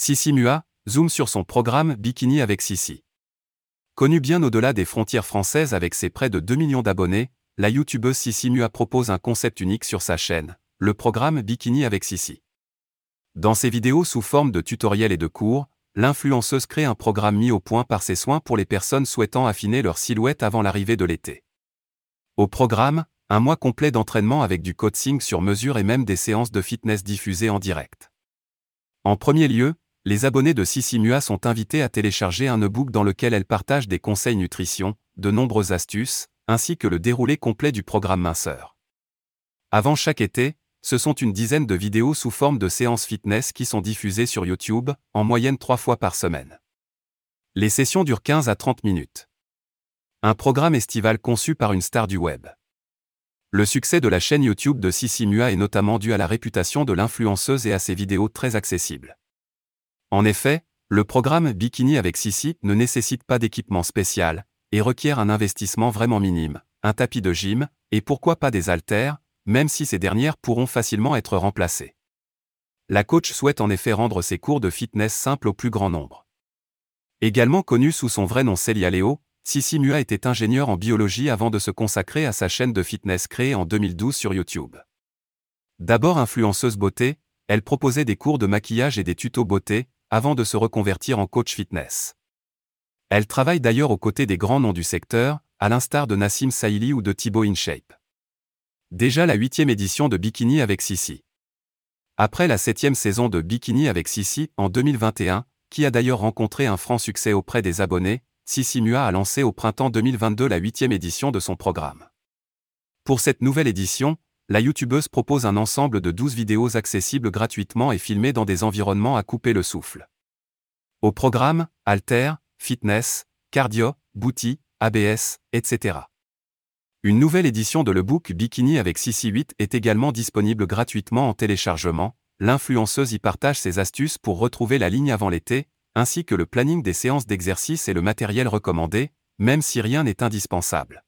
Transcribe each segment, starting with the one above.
Sissi Mua, zoom sur son programme Bikini avec Sissi. Connue bien au-delà des frontières françaises avec ses près de 2 millions d'abonnés, la youtubeuse Sissi Mua propose un concept unique sur sa chaîne, le programme Bikini avec Sissi. Dans ses vidéos sous forme de tutoriels et de cours, l'influenceuse crée un programme mis au point par ses soins pour les personnes souhaitant affiner leur silhouette avant l'arrivée de l'été. Au programme, un mois complet d'entraînement avec du coaching sur mesure et même des séances de fitness diffusées en direct. En premier lieu, les abonnés de Sissi Mua sont invités à télécharger un e-book dans lequel elle partage des conseils nutrition, de nombreuses astuces, ainsi que le déroulé complet du programme minceur. Avant chaque été, ce sont une dizaine de vidéos sous forme de séances fitness qui sont diffusées sur YouTube, en moyenne trois fois par semaine. Les sessions durent 15 à 30 minutes. Un programme estival conçu par une star du web. Le succès de la chaîne YouTube de Sissi Mua est notamment dû à la réputation de l'influenceuse et à ses vidéos très accessibles. En effet, le programme Bikini avec Sissi ne nécessite pas d'équipement spécial et requiert un investissement vraiment minime, un tapis de gym, et pourquoi pas des haltères, même si ces dernières pourront facilement être remplacées. La coach souhaite en effet rendre ses cours de fitness simples au plus grand nombre. Également connue sous son vrai nom Celia Léo, Sissi Mua était ingénieure en biologie avant de se consacrer à sa chaîne de fitness créée en 2012 sur YouTube. D'abord influenceuse beauté, elle proposait des cours de maquillage et des tutos beauté, avant de se reconvertir en coach fitness. Elle travaille d'ailleurs aux côtés des grands noms du secteur, à l'instar de Nassim Saïli ou de Thibaut InShape. Déjà la huitième édition de Bikini avec Sissi. Après la septième saison de Bikini avec Sissi en 2021, qui a d'ailleurs rencontré un franc succès auprès des abonnés, Sissi Mua a lancé au printemps 2022 la huitième édition de son programme. Pour cette nouvelle édition, la youtubeuse propose un ensemble de 12 vidéos accessibles gratuitement et filmées dans des environnements à couper le souffle. Au programme, Alter, Fitness, Cardio, Booty, ABS, etc. Une nouvelle édition de le book Bikini avec Sissi 8 est également disponible gratuitement en téléchargement. L'influenceuse y partage ses astuces pour retrouver la ligne avant l'été, ainsi que le planning des séances d'exercice et le matériel recommandé, même si rien n'est indispensable.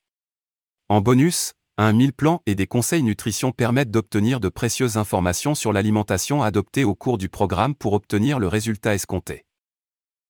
En bonus, un mille plans et des conseils nutrition permettent d'obtenir de précieuses informations sur l'alimentation adoptée au cours du programme pour obtenir le résultat escompté.